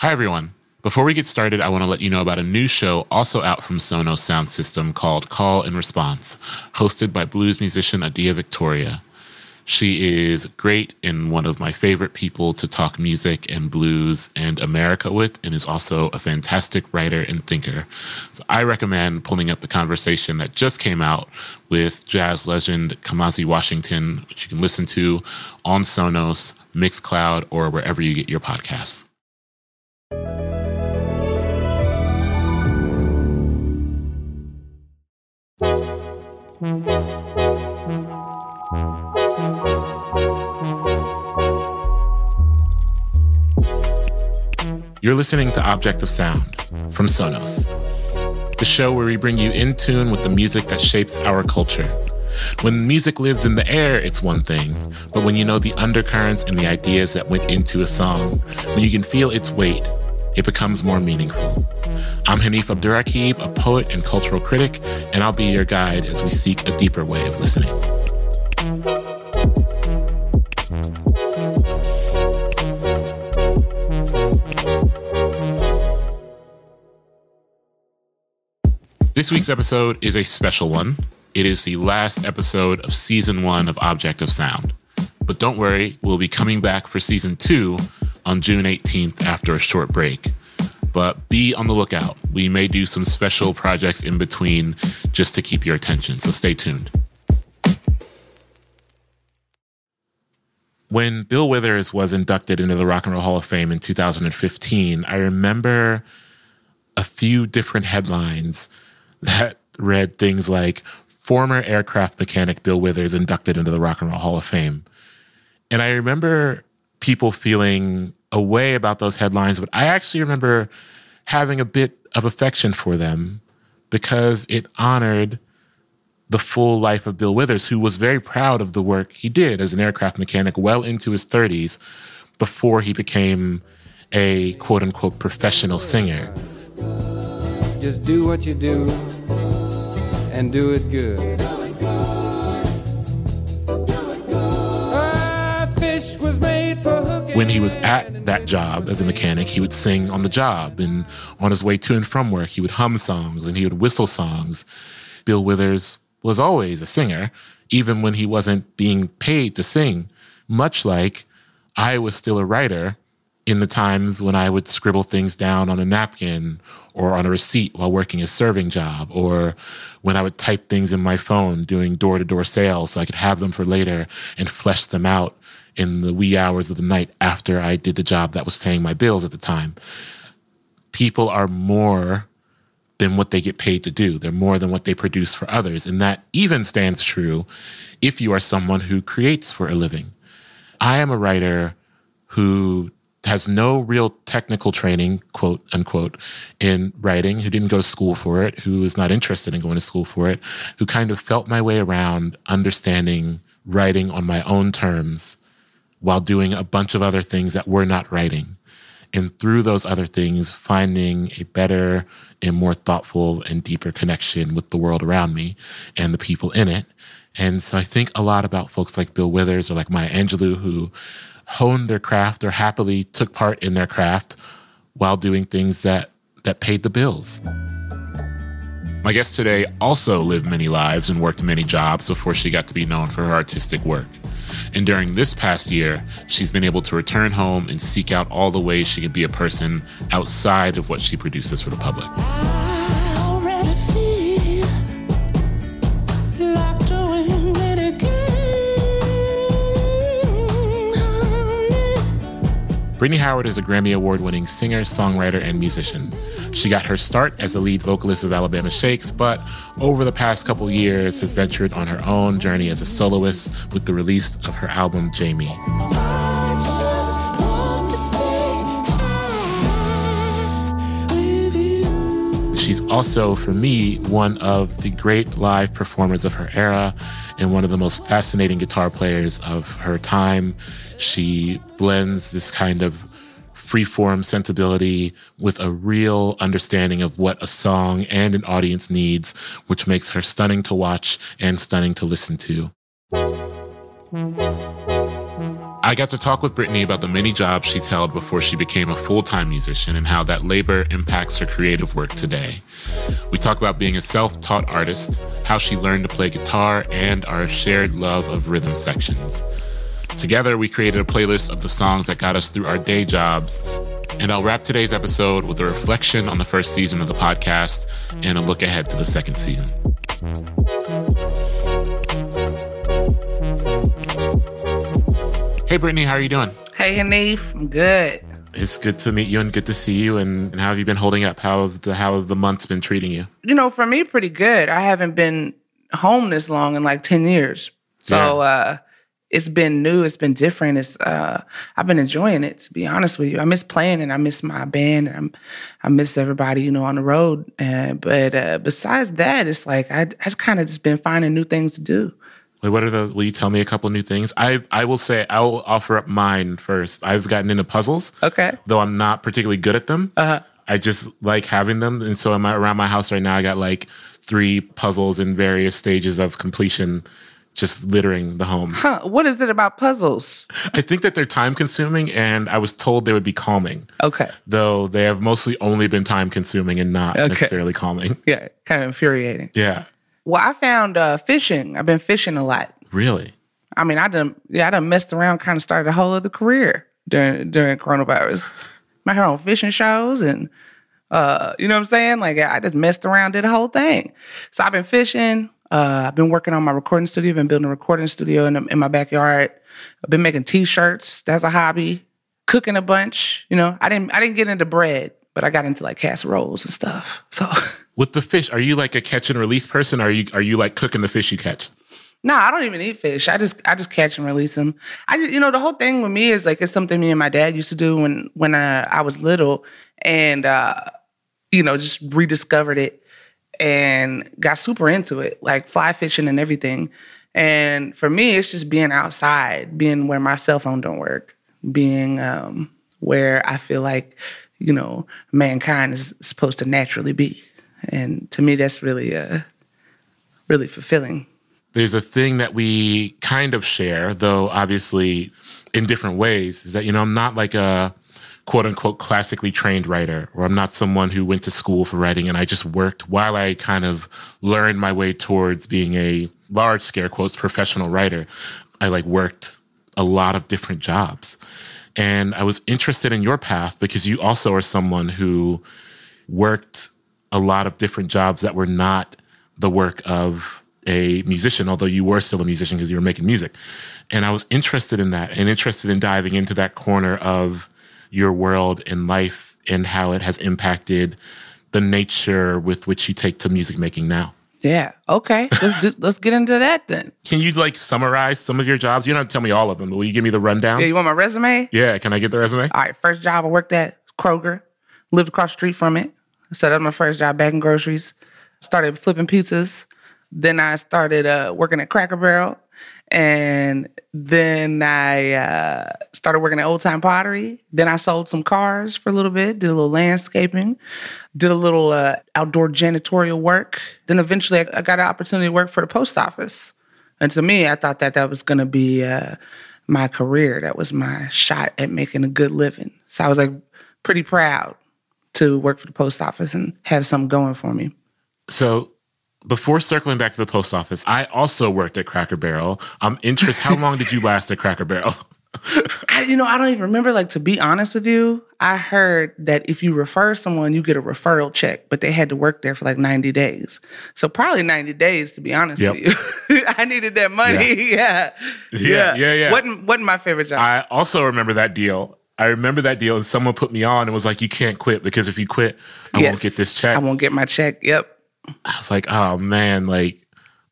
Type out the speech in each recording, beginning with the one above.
Hi, everyone. Before we get started, I want to let you know about a new show also out from Sonos Sound System called Call and Response, hosted by blues musician Adia Victoria. She is great and one of my favorite people to talk music and blues and America with, and is also a fantastic writer and thinker. So I recommend pulling up the conversation that just came out with jazz legend Kamasi Washington, which you can listen to on Sonos, Mixcloud, or wherever you get your podcasts. You're listening to Object of Sound from Sonos, the show where we bring you in tune with the music that shapes our culture. When music lives in the air, it's one thing, but when you know the undercurrents and the ideas that went into a song, when you can feel its weight, it becomes more meaningful. I'm Hanif Abdurraqib, a poet and cultural critic, and I'll be your guide as we seek a deeper way of listening. This week's episode is a special one. It is the last episode of season one of Object of Sound. But don't worry, we'll be coming back for season two on June 18th after a short break. But be on the lookout. We may do some special projects in between just to keep your attention, so stay tuned. When Bill Withers was inducted into the Rock and Roll Hall of Fame in 2015, I remember a few different headlines that read things like former aircraft mechanic Bill Withers inducted into the Rock and Roll Hall of Fame. And I remember people feeling away about those headlines, but I actually remember having a bit of affection for them because it honored the full life of Bill Withers, who was very proud of the work he did as an aircraft mechanic well into his 30s before he became a quote unquote professional singer. Just do what you do and do it good. When he was at that job as a mechanic, he would sing on the job and on his way to and from work, he would hum songs and he would whistle songs. Bill Withers was always a singer, even when he wasn't being paid to sing, much like I was still a writer in the times when I would scribble things down on a napkin or on a receipt while working a serving job, or when I would type things in my phone doing door to door sales so I could have them for later and flesh them out in the wee hours of the night after I did the job that was paying my bills at the time. People are more than what they get paid to do. They're more than what they produce for others. And that even stands true if you are someone who creates for a living. I am a writer who has no real technical training, quote unquote, in writing, who didn't go to school for it, who is not interested in going to school for it, who kind of felt my way around understanding writing on my own terms while doing a bunch of other things that were not writing. And through those other things, finding a better and more thoughtful and deeper connection with the world around me and the people in it. And so I think a lot about folks like Bill Withers or like Maya Angelou, who honed their craft or happily took part in their craft while doing things that that paid the bills. My guest today also lived many lives and worked many jobs before she got to be known for her artistic work. And during this past year, she's been able to return home and seek out all the ways she can be a person outside of what she produces for the public. Brittany Howard is a Grammy Award winning singer, songwriter, and musician. She got her start as the lead vocalist of Alabama Shakes, but over the past couple years has ventured on her own journey as a soloist with the release of her album Jamie. She's also, for me, one of the great live performers of her era and one of the most fascinating guitar players of her time. She blends this kind of freeform sensibility with a real understanding of what a song and an audience needs, which makes her stunning to watch and stunning to listen to. I got to talk with Brittany about the many jobs she's held before she became a full time musician and how that labor impacts her creative work today. We talk about being a self taught artist, how she learned to play guitar, and our shared love of rhythm sections. Together, we created a playlist of the songs that got us through our day jobs. And I'll wrap today's episode with a reflection on the first season of the podcast and a look ahead to the second season. Hey, Brittany, how are you doing? Hey, Hanif. I'm good. It's good to meet you and good to see you. And, and how have you been holding up? How have the how have the months been treating you? You know, for me, pretty good. I haven't been home this long in like 10 years. So Yeah. uh it's been new, it's been different. It's uh I've been enjoying it, to be honest with you. I miss playing and I miss my band and I'm, I miss everybody, you know, on the road. Uh, but uh besides that, it's like I I kind of just been finding new things to do. Wait, what are the? Will you tell me a couple new things? I I will say I will offer up mine first. I've gotten into puzzles, Okay. though I'm not particularly good at them. Uh-huh. I just like having them, and so I'm around my house right now, I got like three puzzles in various stages of completion, just littering the home. Huh. What is it about puzzles? I think that they're time consuming, and I was told they would be calming, Okay. though they have mostly only been time consuming and not Okay. necessarily calming. Yeah. Kind of infuriating. Yeah, Well, I found uh fishing. I've been fishing a lot. really. I mean, I done yeah, I done messed around, kind of started a whole other career during during coronavirus. My had on fishing shows and uh, you know what I'm saying? Like I just messed around, did the whole thing. So I've been fishing. Uh, I've been working on my recording studio. I've been building a recording studio in, in my backyard. I've been making T-shirts. That's a hobby. Cooking a bunch. You know, I didn't I didn't get into bread, but I got into like casseroles and stuff. So With the fish, are you like a catch and release person? Are you are you like cooking the fish you catch? No, I don't even eat fish. I just I just catch and release them. I you know the whole thing with me is like it's something me and my dad used to do when when uh, I was little, and uh, you know just rediscovered it and got super into it, like fly fishing and everything. And for me, it's just being outside, being where my cell phone don't work, being um, where I feel like you know mankind is supposed to naturally be. And to me, that's really uh, really fulfilling. there's a thing that we kind of share, though obviously in different ways, is that, you know, I'm not like a quote unquote classically trained writer, or I'm not someone who went to school for writing and I just worked while I kind of learned my way towards being a large scare quotes professional writer. I like worked a lot of different jobs. And I was interested in your path because you also are someone who worked a lot of different jobs that were not the work of a musician, although you were still a musician because you were making music. And I was interested in that and interested in diving into that corner of your world and life and how it has impacted the nature with which you take to music making now. Yeah. Okay. Let's do, let's get into that then. Can you like summarize some of your jobs? You don't have to tell me all of them, but will you give me the rundown? Yeah, you want my resume? Yeah, can I get the resume? All right. First job I worked at Kroger. Lived across the street from it. So was my first job bagging groceries. Started flipping pizzas. Then I started uh, working at Cracker Barrel. And then I uh, started working at Old Time Pottery. Then I sold some cars for a little bit, did a little landscaping, did a little uh, outdoor janitorial work. Then eventually I, I got an opportunity to work for the post office. And to me, I thought that that was going to be uh, my career. That was my shot at making a good living. So I was like pretty proud to work for the post office and have something going for me. So before circling back to the post office, I also worked at Cracker Barrel. Um, I'm interested. How long did you last at Cracker Barrel? I, you know, I don't even remember. Like to be honest with you, I heard that if you refer someone, you get a referral check, but they had to work there for like ninety days. So probably ninety days, to be honest Yep. with you. I needed that money. Yeah. Yeah, yeah, yeah. wasn't wasn't my favorite job. I also remember that deal. I remember that deal, and someone put me on and was like, "You can't quit because if you quit, I won't get this check." I won't get my check. Yep. I was like, "Oh man, like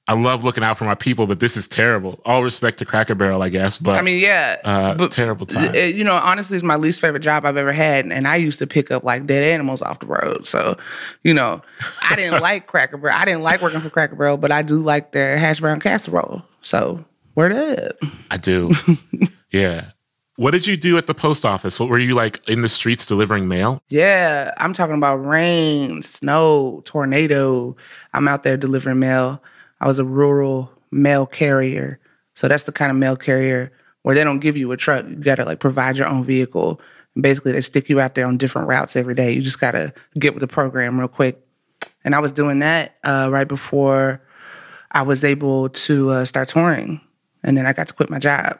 I love looking out for my people, but this is terrible." All respect to Cracker Barrel, I guess, but I mean, yeah. uh, terrible time. You know, honestly, it's my least favorite job I've ever had, and I used to pick up like dead animals off the road. So, you know, I didn't like Cracker Barrel. I didn't like working for Cracker Barrel, but I do like their hash brown casserole. So, word up. I do. yeah. What did you do at the post office? What were you like in the streets delivering mail? Yeah, I'm talking about rain, snow, tornado. I'm out there delivering mail. I was a rural mail carrier. So that's the kind of mail carrier where they don't give you a truck. You got to like provide your own vehicle. And basically, they stick you out there on different routes every day. You just got to get with the program real quick. And I was doing that uh, right before I was able to uh, start touring, and then I got to quit my job.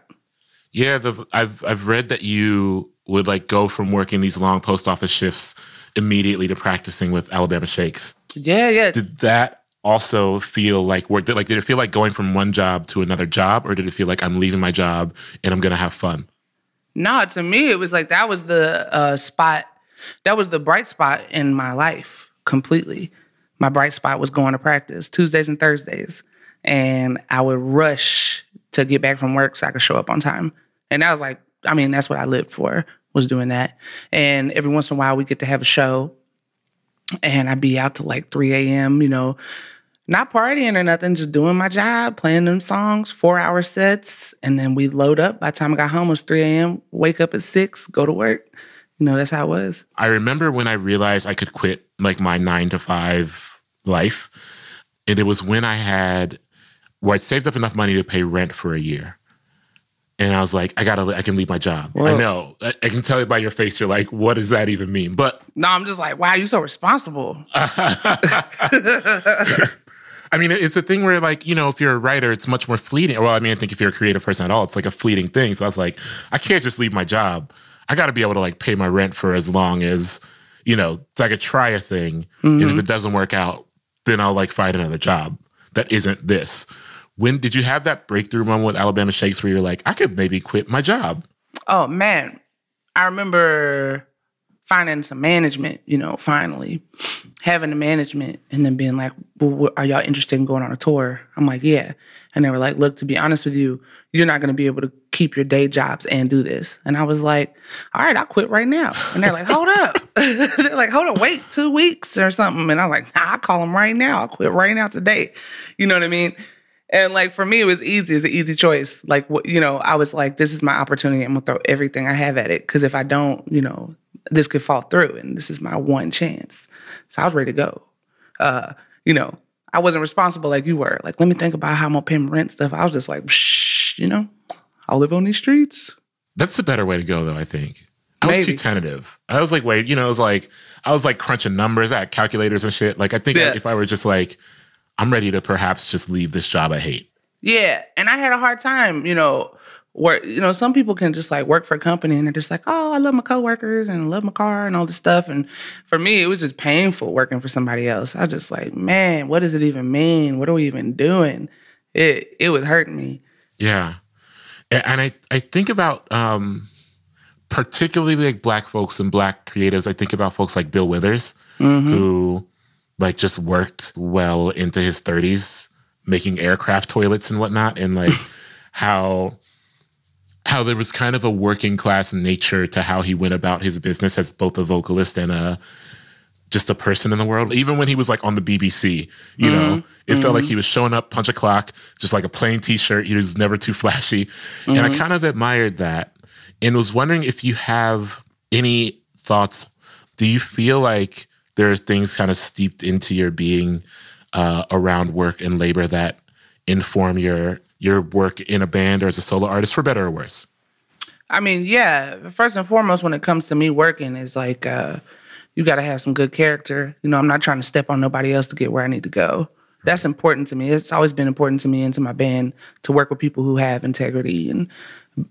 Yeah, the, I've I've read that you would like go from working these long post office shifts immediately to practicing with Alabama Shakes. Yeah, yeah. Did that also feel like work? Did, like did it feel like going from one job to another job, or did it feel like I'm leaving my job and I'm gonna have fun? No, to me, it was like that was the uh, spot, that was the bright spot in my life completely. My bright spot was going to practice Tuesdays and Thursdays. And I would rush to get back from work so I could show up on time. And that was like, I mean, that's what I lived for, was doing that. And every once in a while, we get to have a show. And I'd be out till like 3 a.m., you know, not partying or nothing, just doing my job, playing them songs, four hour sets. And then we load up. By the time I got home, it was 3 a.m., wake up at 6, go to work. You know, that's how it was. I remember when I realized I could quit like my nine to five life. And it was when I had, where I'd saved up enough money to pay rent for a year. And I was like, I gotta, I can leave my job. I know. I, I can tell you by your face. You're like, what does that even mean? But No, I'm just like, wow, you're so responsible. I mean, it's a thing where, like, you know, if you're a writer, it's much more fleeting. Well, I mean, I think if you're a creative person at all, it's like a fleeting thing. So I was like, I can't just leave my job. I got to be able to like pay my rent for as long as, you know, so I could try a thing. And if mm-hmm. it doesn't work out, then I'll like find another job that isn't this. When did you have that breakthrough moment with Alabama Shakes where you're like, I could maybe quit my job? Oh man, I remember finding some management. You know, finally having the management, and then being like, well, "Are y'all interested in going on a tour?" I'm like, "Yeah," and they were like, "Look, to be honest with you, you're not going to be able to keep your day jobs and do this." And I was like, "All right, I'll quit right now." And they're like, "Hold up," they're like, "Hold up, wait two weeks or something," and I'm like, nah, "I'll call them right now. I'll quit right now today." You know what I mean? And like for me, it was easy. It's an easy choice. Like what you know, I was like, this is my opportunity. I'm gonna throw everything I have at it. Because if I don't, you know, this could fall through, and this is my one chance. So I was ready to go. Uh, you know, I wasn't responsible like you were. Like, let me think about how I'm gonna pay my rent stuff. I was just like, Shh, you know, I'll live on these streets. That's the better way to go, though, I think. I was too tentative. I was like, wait, you know, it was like, I was like crunching numbers, had calculators and shit. Like, I think Yeah. if I were just like, I'm ready to perhaps just leave this job I hate. Yeah, and I had a hard time, you know, where you know some people can just like work for a company and they're just like, oh, I love my coworkers and I love my car and all this stuff. And for me, it was just painful working for somebody else. I was just like, man, what does it even mean? What are we even doing? It it was hurting me. Yeah. And I, I think about um, particularly like black folks and black creatives. I think about folks like Bill Withers, who like just worked well into his 30s, making aircraft toilets and whatnot, and like how how there was kind of a working class nature to how he went about his business as both a vocalist and a just a person in the world. Even when he was like on the BBC, you know, mm-hmm. it felt like he mm-hmm. was showing up, punch a clock, just like a plain t-shirt. He was never too flashy. And I mm-hmm. kind of admired that and was wondering if you have any thoughts. Do you feel like there are things kind of steeped into your being uh, around work and labor that inform your your work in a band or as a solo artist, for better or worse? I mean, yeah. First and foremost, when it comes to me working, is like uh, you got to have some good character. You know, I'm not trying to step on nobody else to get where I need to go. That's important to me. It's always been important to me and to my band to work with people who have integrity and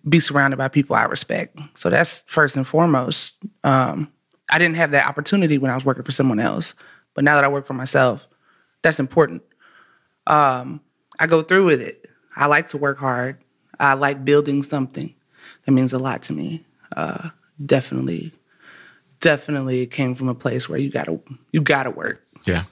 be surrounded by people I respect. So that's first and foremost. Um, I didn't have that opportunity when I was working for someone else, but now that I work for myself, that's important. Um, I go through with it. I like to work hard. I like building something. That means a lot to me. Uh, definitely, definitely, came from a place where you gotta you gotta work. Yeah.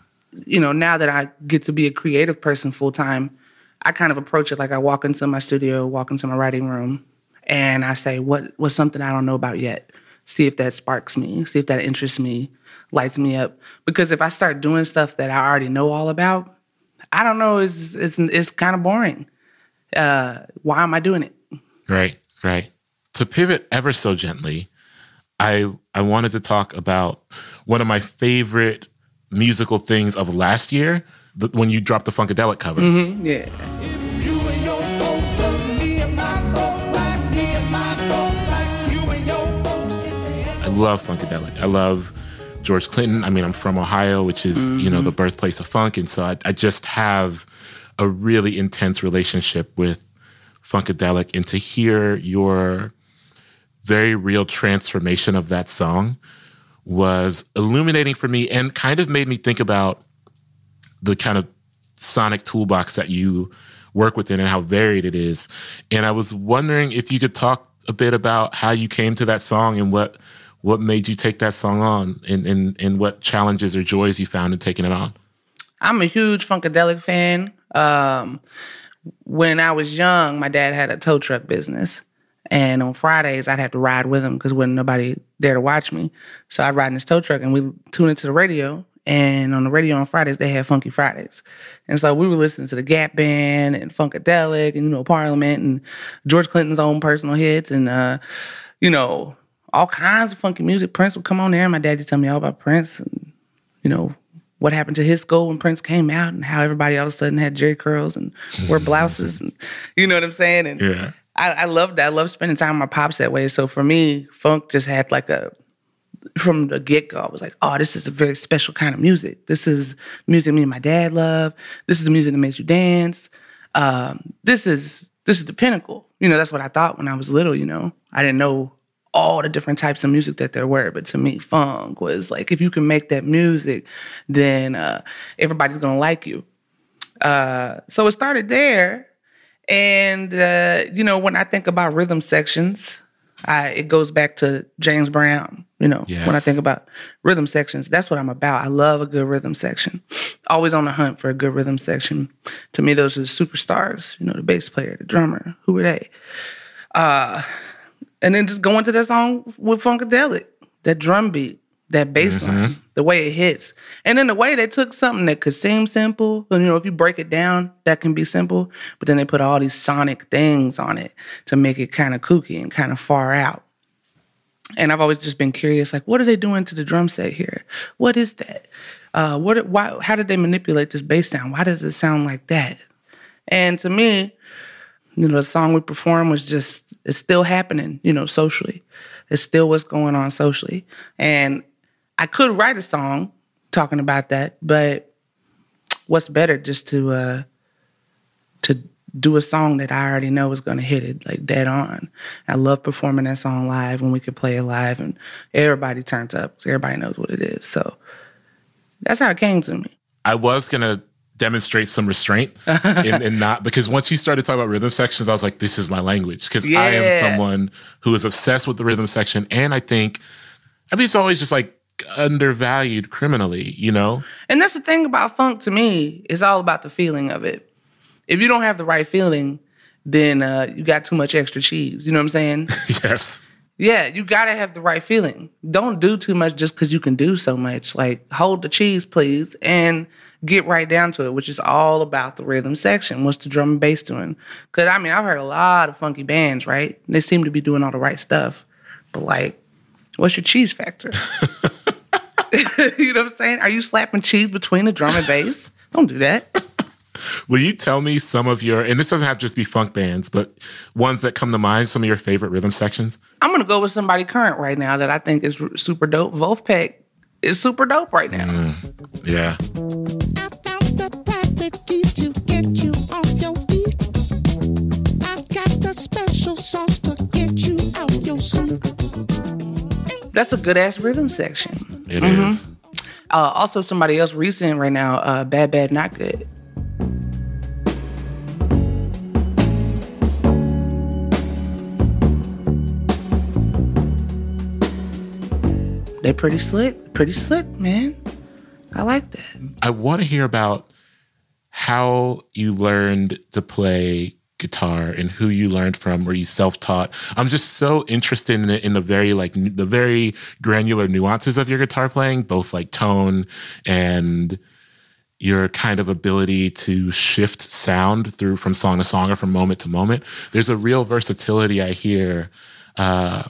You know, now that I get to be a creative person full time, I kind of approach it like I walk into my studio, walk into my writing room, and I say, "What what's something I don't know about yet?" See if that sparks me. See if that interests me, lights me up. Because if I start doing stuff that I already know all about, I don't know. It's it's it's kind of boring. Uh, why am I doing it? Right, right. To pivot ever so gently, I I wanted to talk about one of my favorite musical things of last year, the, when you dropped the Funkadelic cover. Yeah. Love Funkadelic. I love George Clinton. I mean, I'm from Ohio, which is, you know, mm-hmm. the birthplace of funk. And so I, I just have a really intense relationship with Funkadelic. And to hear your very real transformation of that song was illuminating for me and kind of made me think about the kind of sonic toolbox that you work within and how varied it is. And I was wondering if you could talk a bit about how you came to that song and what what made you take that song on and, and, and what challenges or joys you found in taking it on. I'm a huge Funkadelic fan. Um, when I was young, my dad had a tow truck business. And on Fridays, I'd have to ride with him because wasn't nobody there to watch me. So I'd ride in his tow truck and we tune into the radio. And on the radio on Fridays, they had Funky Fridays. And so we were listening to the Gap Band and Funkadelic and, you know, Parliament and George Clinton's own personal hits and, uh, you know, all kinds of funky music. Prince would come on there. And my dad would tell me all about Prince and, you know, what happened to his school when Prince came out and how everybody all of a sudden had Jheri curls and wore blouses and you know what I'm saying? And Yeah. I, I loved that. I love spending time with my pops that way. So for me, funk just had like a from the get go, I was like, oh, this is a very special kind of music. This is music me and my dad love. This is the music that makes you dance. Um, this is this is the pinnacle. You know, that's what I thought when I was little. You know, I didn't know all the different types of music that there were, but to me, funk was like if you can make that music, then uh, everybody's gonna like you. Uh, so it started there, and uh, you know, when I think about rhythm sections, I, it goes back to James Brown. You know, when I think about rhythm sections, that's what I'm about. I love a good rhythm section. Always on the hunt for a good rhythm section. To me, those are the superstars. You know, the bass player, the drummer. Who are they? Uh, and then just go into that song with Funkadelic, that drum beat, that bass line, the way it hits. And then the way they took something that could seem simple, and you know, if you break it down, that can be simple, but then they put all these sonic things on it to make it kind of kooky and kind of far out. And I've always just been curious, like, what are they doing to the drum set here? What is that? Uh, what? Why? How did they manipulate this bass sound? Why does it sound like that? And to me, you know, the song we performed was just it's still happening, you know, socially. It's still what's going on socially. And I could write a song talking about that, but what's better just to uh to do a song that I already know is gonna hit it like dead on. I love performing that song live when we could play it live and everybody turns up. So everybody knows what it is. So that's how it came to me. I was gonna demonstrate some restraint and, and not because once you started talking about rhythm sections, I was like, this is my language. Because I am someone who is obsessed with the rhythm section. And I think I mean it's always just like undervalued criminally, you know? And that's the thing about funk to me. It's all about the feeling of it. If you don't have the right feeling, then uh, you got too much extra cheese. You know what I'm saying? yes. yeah, you gotta have the right feeling. Don't do too much just because you can do so much. Like hold the cheese, please, and get right down to it, which is all about the rhythm section. What's the drum and bass doing? Because I mean, I've heard a lot of funky bands, right? They seem to be doing all the right stuff, but like, what's your cheese factor? you know what I'm saying? Are you slapping cheese between the drum and bass? Don't do that. Will you tell me some of your and this doesn't have to just be funk bands, but ones that come to mind, some of your favorite rhythm sections? I'm gonna go with somebody current right now that I think is super dope. Vulfpeck is super dope right now. Yeah. I found the perfect key to get you off your feet. I've got the special sauce to get you out your seat. That's a good ass rhythm section. It is. Mm-hmm. Uh, also, somebody else recent right now, uh, Bad Bad Not Good. They pretty slick, pretty slick, man. I like that. I want to hear about how you learned to play guitar and who you learned from or you self-taught. I'm just so interested in it in the very like n- the very granular nuances of your guitar playing, both like tone and your kind of ability to shift sound through from song to song or from moment to moment. There's a real versatility I hear uh,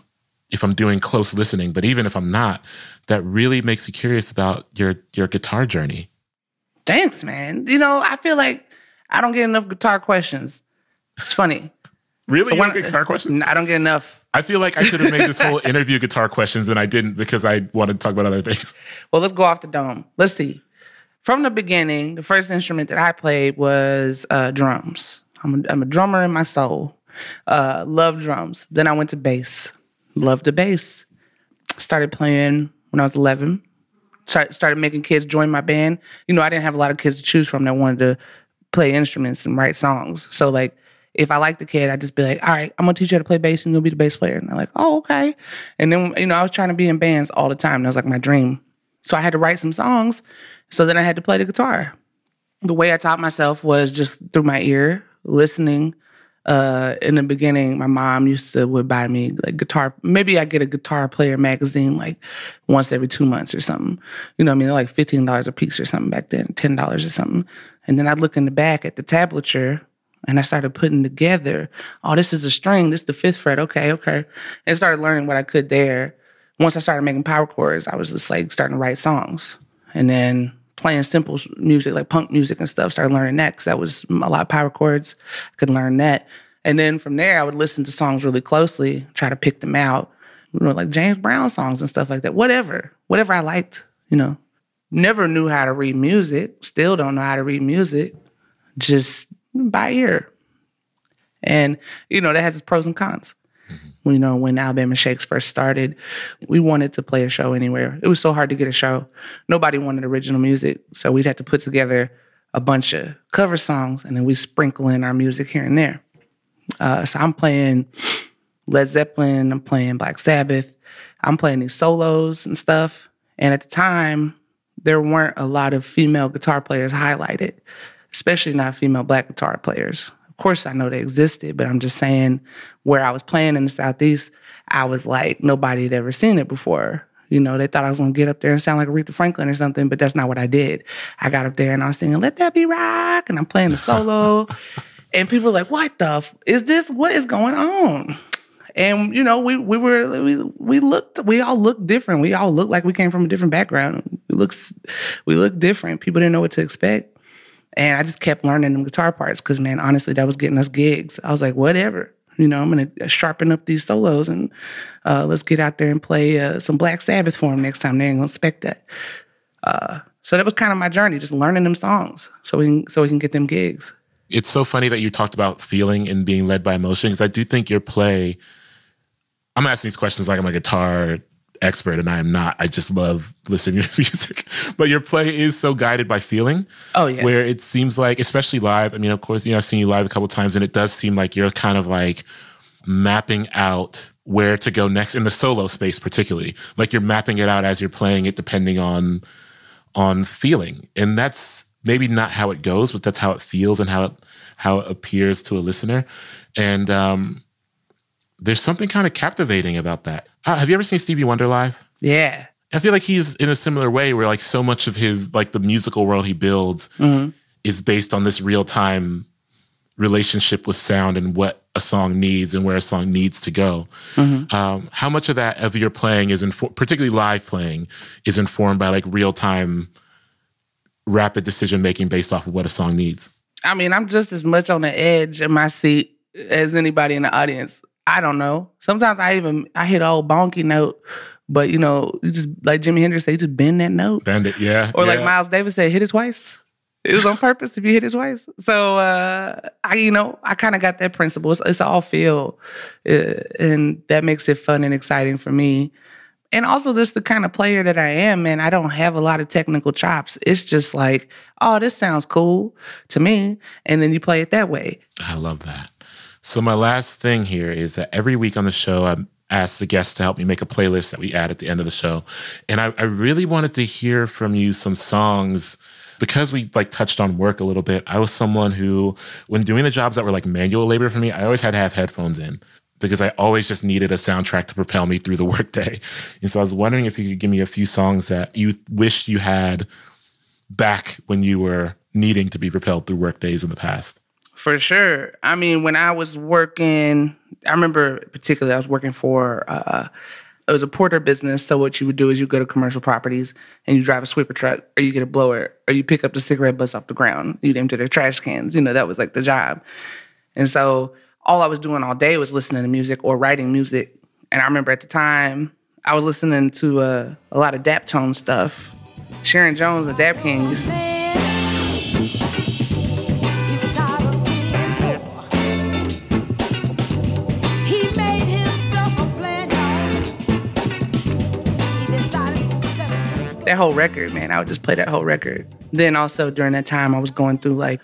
if I'm doing close listening, but even if I'm not, that really makes you curious about your your guitar journey. Thanks, man. You know, I feel like I don't get enough guitar questions. It's funny. Really, So you when- don't get guitar questions? I don't get enough I feel like I could have made this whole interview guitar questions and I didn't because I wanted to talk about other things. Well, let's go off the dome. Let's see. From the beginning, the first instrument that I played was uh, drums. I'm a, I'm a drummer in my soul. Uh, love drums. Then I went to bass. Loved the bass. Started playing when I was 11. Start, started making kids join my band. You know, I didn't have a lot of kids to choose from that wanted to play instruments and write songs. So like if I like the kid, I'd just be like, all right, I'm gonna teach you how to play bass and you'll be the bass player. And they're like, oh, okay. And then, you know, I was trying to be in bands all the time. That was like my dream. So I had to write some songs. So then I had to play the guitar. The way I taught myself was just through my ear, listening. Uh, in the beginning, my mom used to would buy me like guitar. Maybe I get a guitar player magazine like once every two months or something. You know, I mean, like fifteen dollars a piece or something back then, ten dollars or something. And then I'd look in the back at the tablature and I started putting together, oh, this is a string, this is the fifth fret, okay, okay. And started learning what I could there. Once I started making power chords, I was just like starting to write songs. And then playing simple music, like punk music and stuff, started learning that because that was a lot of power chords. I could learn that. And then from there, I would listen to songs really closely, try to pick them out, you know, like James Brown songs and stuff like that. Whatever, whatever I liked, you know. Never knew how to read music, still don't know how to read music, just by ear. And, you know, that has its pros and cons. You know, when Alabama Shakes first started, we wanted to play a show anywhere. It was so hard to get a show. Nobody wanted original music. So we'd have to put together a bunch of cover songs and then we sprinkle in our music here and there. Uh, so I'm playing Led Zeppelin, I'm playing Black Sabbath, I'm playing these solos and stuff. And at the time, there weren't a lot of female guitar players highlighted, especially not female black guitar players. Of course, I know they existed, but I'm just saying where I was playing in the Southeast, I was like, nobody had ever seen it before. You know, they thought I was gonna get up there and sound like Aretha Franklin or something, but that's not what I did. I got up there and I was singing "Let There Be Rock" and I'm playing the solo, and people were like, "What the f- is this? What is going on?" And you know, we we were we we looked we all looked different. We all looked like we came from a different background. We looks we looked different. People didn't know what to expect. And I just kept learning them guitar parts because, man, honestly, that was getting us gigs. I was like, whatever. You know, I'm going to sharpen up these solos and uh, let's get out there and play uh, some Black Sabbath for them next time. They ain't going to expect that. Uh, so that was kind of my journey, just learning them songs so we can, so we can get them gigs. It's so funny that you talked about feeling and being led by emotion because I do think your play. I'm asking these questions like I'm a guitar expert and I am not. I just love listening to music. But your play is so guided by feeling. Oh, yeah. Where it seems like, especially live, I mean, of course, you know, I've seen you live a couple times and it does seem like you're kind of like mapping out where to go next in the solo space particularly. Like you're mapping it out as you're playing it depending on on feeling. And that's maybe not how it goes, but that's how it feels and how it how it appears to a listener. And um there's something kind of captivating about that. Have you ever seen Stevie Wonder live? Yeah. I feel like he's in a similar way where like so much of his like the musical world he builds is based on this real time relationship with sound and what a song needs and where a song needs to go. Um, how much of that of your playing is info- particularly live playing is informed by like real time rapid decision making based off of what a song needs? I mean, I'm just as much on the edge of my seat as anybody in the audience. I don't know. Sometimes I even I hit a old bonky note, but you know, you just like Jimi Hendrix said, you just bend that note. Bend it, yeah. Or like. Miles Davis said, hit it twice. It was on purpose if you hit it twice. So uh, I, you know, I kind of got that principle. It's, it's all feel, uh, and that makes it fun and exciting for me. And also, just the kind of player that I am, man. I don't have a lot of technical chops. It's just like, oh, this sounds cool to me, and then you play it that way. I love that. So my last thing here is that every week on the show, I ask the guests to help me make a playlist that we add at the end of the show. And I, I really wanted to hear from you some songs because we like touched on work a little bit. I was someone who, when doing the jobs that were like manual labor for me, I always had to have headphones in because I always just needed a soundtrack to propel me through the workday. And so I was wondering if you could give me a few songs that you wish you had back when you were needing to be propelled through work days in the past. For sure. I mean, when I was working, I remember particularly I was working for uh, it was a porter business. So what you would do is you go to commercial properties and you drive a sweeper truck, or you get a blower, or you pick up the cigarette butts off the ground. You'd empty their trash cans. You know that was like the job. And so all I was doing all day was listening to music or writing music And I remember at the time I was listening to uh, a lot of Daptone stuff. Sharon Jones, the Dap Kings. That whole record, man. I would just play that whole record. Then also during that time, I was going through like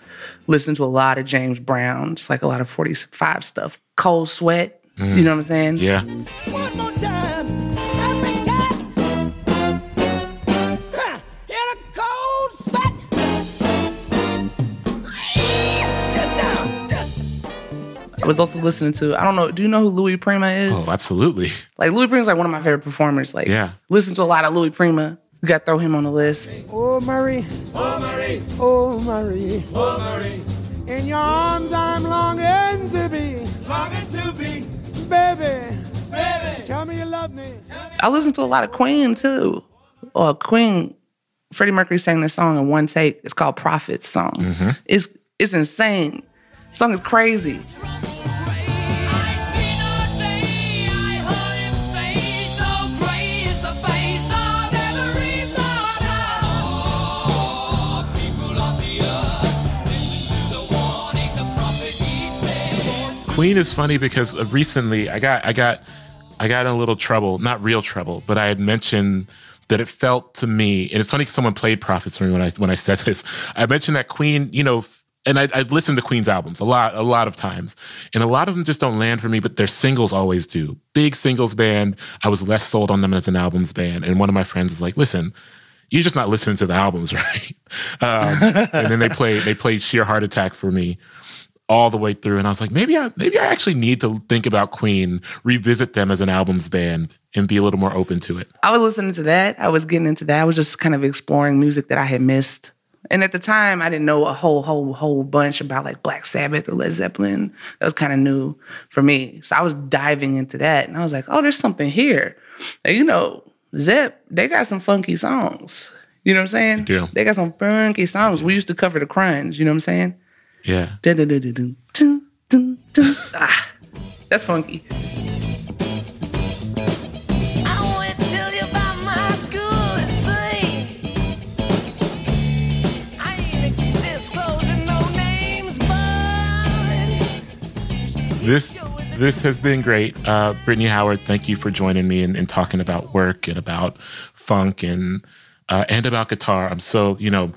listening to a lot of James Brown, just like a lot of 45 stuff. Cold Sweat, you mm. know what I'm saying? Yeah. One more time. Every time. Huh. In a cold sweat. Get down. I was also listening to, I don't know, do you know who Louis Prima is? Oh, absolutely. Like Louis Prima's like one of my favorite performers. Like, Yeah. listen to a lot of Louis Prima. You got to throw him on the list. Oh, Marie. Oh, Marie. Oh, Marie. Oh, Marie. In your arms, I'm longing to be. Longing to be. Baby. Baby. Tell me you love me. I listen to a lot of Queen too. Or Queen, Freddie Mercury sang this song in one take. It's called Prophet's Song. Mm-hmm. It's it's insane. The song is crazy. Queen is funny because recently I got I got I got in a little trouble, not real trouble, but I had mentioned that it felt to me, and it's funny because someone played Prophets for me when I when I said this. I mentioned that Queen, you know, and I, I'd listened to Queen's albums a lot, a lot of times, and a lot of them just don't land for me, but their singles always do. Big singles band. I was less sold on them as an albums band, and one of my friends was like, "Listen." You're just not listening to the albums, right? Um, and then they played they played Sheer Heart Attack for me, all the way through and I was like maybe I maybe I actually need to think about Queen revisit them as an albums band and be a little more open to it. I was listening to that. I was getting into that. I was just kind of exploring music that I had missed. And at the time, I didn't know a whole, whole, whole bunch about like Black Sabbath or Led Zeppelin. That was kind of new for me. So I was diving into that, and I was like, "Oh, there's something here." And, you know, Zep, they got some funky songs. You know what I'm saying? They do. They got some funky songs. We used to cover the crunge. You know what I'm saying? Yeah. Dun-dun-dun-dun-dun, dun, dun, dun. Ah, that's funky. I want to tell you about my good thing. I ain't disclosing no names, but This this has been great. Uh, Brittany Howard, thank you for joining me and, and talking about work and about funk and uh, and about guitar. I'm so you know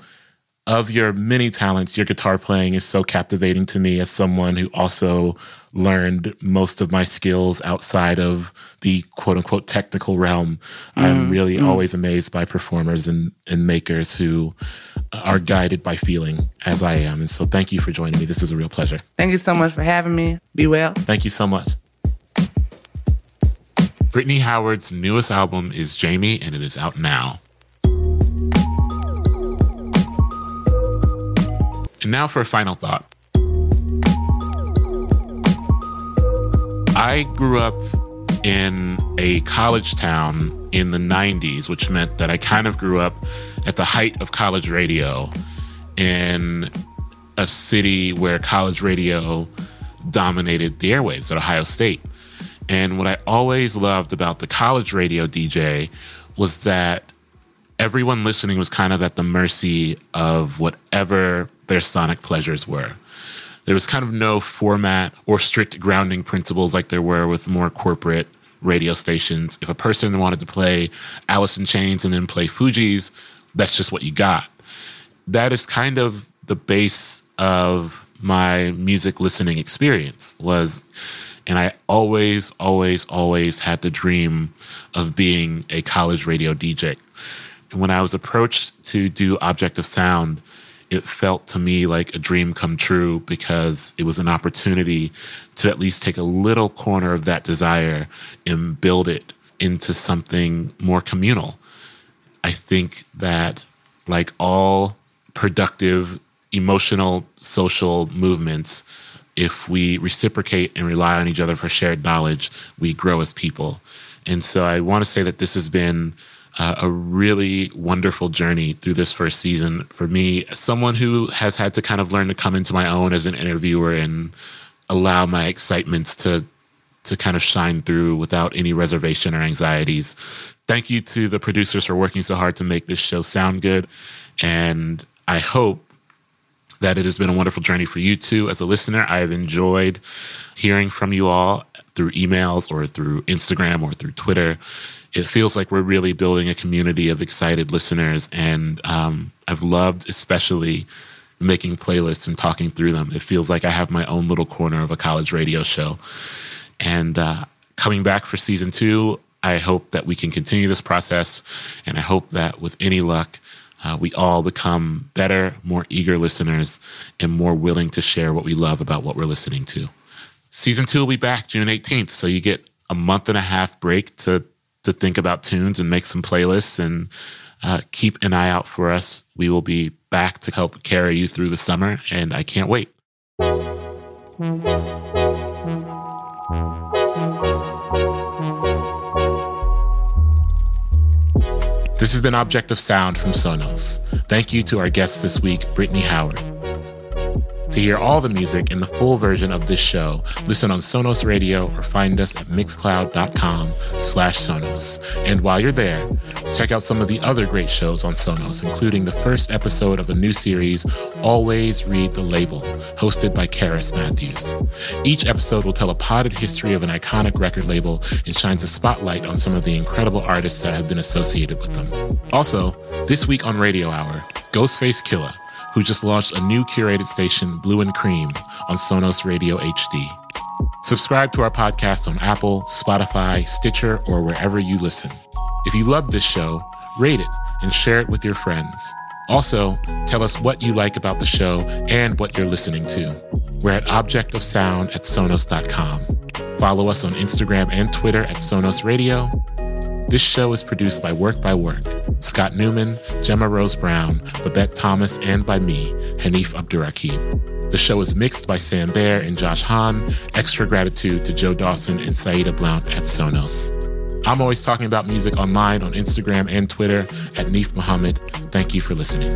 of your many talents, your guitar playing is so captivating to me as someone who also learned most of my skills outside of the quote unquote technical realm. I'm mm, really mm. always amazed by performers and, and makers who are guided by feeling as I am. And so thank you for joining me. This is a real pleasure. Thank you so much for having me. Be well. Thank you so much. Brittany Howard's newest album is Jamie, and it is out now. And now for a final thought. I grew up in a college town in the 90s, which meant that I kind of grew up at the height of college radio in a city where college radio dominated the airwaves at Ohio State. And what I always loved about the college radio DJ was that everyone listening was kind of at the mercy of whatever their sonic pleasures were. There was kind of no format or strict grounding principles like there were with more corporate radio stations. If a person wanted to play Alice in Chains and then play Fugees, that's just what you got. That is kind of the base of my music listening experience was and I always always always had the dream of being a college radio DJ. And when I was approached to do Object of Sound, it felt to me like a dream come true because it was an opportunity to at least take a little corner of that desire and build it into something more communal. I think that, like all productive, emotional, social movements, if we reciprocate and rely on each other for shared knowledge, we grow as people. And so I want to say that this has been uh, a really wonderful journey through this first season for me, someone who has had to kind of learn to come into my own as an interviewer and allow my excitements to to kind of shine through without any reservation or anxieties. Thank you to the producers for working so hard to make this show sound good. And I hope that it has been a wonderful journey for you too as a listener. I have enjoyed hearing from you all through emails or through Instagram or through Twitter. It feels like we're really building a community of excited listeners. And um, I've loved especially making playlists and talking through them. It feels like I have my own little corner of a college radio show. And uh, coming back for season two, I hope that we can continue this process. And I hope that with any luck, uh, we all become better, more eager listeners, and more willing to share what we love about what we're listening to. Season two will be back June 18th. So you get a month and a half break to, to think about tunes and make some playlists and uh, keep an eye out for us. We will be back to help carry you through the summer, and I can't wait. This has been Object of Sound from Sonos. Thank you to our guests this week, Brittany Howard. To hear all the music and the full version of this show, listen on Sonos Radio or find us at mixcloud.com slash Sonos. And while you're there, check out some of the other great shows on Sonos, including the first episode of a new series, Always Read the Label, hosted by Karis Matthews. Each episode will tell a potted history of an iconic record label and shines a spotlight on some of the incredible artists that have been associated with them. Also, this week on Radio Hour, Ghostface Killah who just launched a new curated station, Blue and Cream, on Sonos Radio HD. Subscribe to our podcast on Apple, Spotify, Stitcher, or wherever you listen. If you love this show, rate it and share it with your friends. Also, tell us what you like about the show and what you're listening to. We're at Object of Sound at Sonos.com. Follow us on Instagram and Twitter at Sonos Radio. This show is produced by Work by Work, Scott Newman, Gemma Rose Brown, Babette Thomas, and by me, Hanif Abdurraqib. The show is mixed by Sam Bair and Josh Hahn. Extra gratitude to Joe Dawson and Saida Blount at Sonos. I'm always talking about music online on Instagram and Twitter at Nif Muhammad. Thank you for listening.